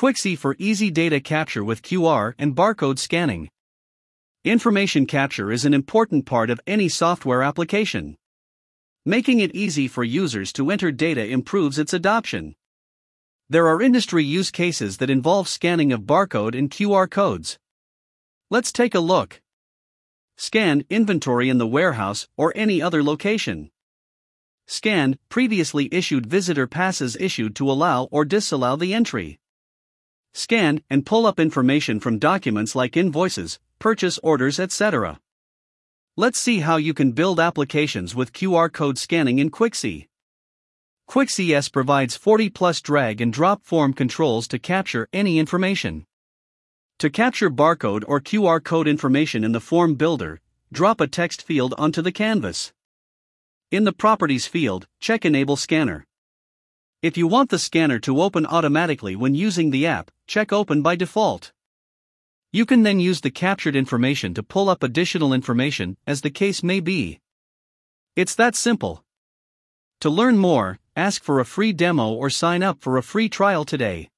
Quixy for easy data capture with QR and barcode scanning. Information capture is an important part of any software application. Making it easy for users to enter data improves its adoption. There are industry use cases that involve scanning of barcode and QR codes. Let's take a look. Scan inventory in the warehouse or any other location. Scan previously issued visitor passes issued to allow or disallow the entry. Scan and pull up information from documents like invoices, purchase orders, etc. Let's see how you can build applications with QR code scanning in Quixy. QuixyS provides 40 plus drag and drop form controls to capture any information. To capture barcode or QR code information in the form builder, drop a text field onto the canvas. In the Properties field, check Enable Scanner. If you want the scanner to open automatically when using the app, check Open by default. You can then use the captured information to pull up additional information, as the case may be. It's that simple. To learn more, ask for a free demo or sign up for a free trial today.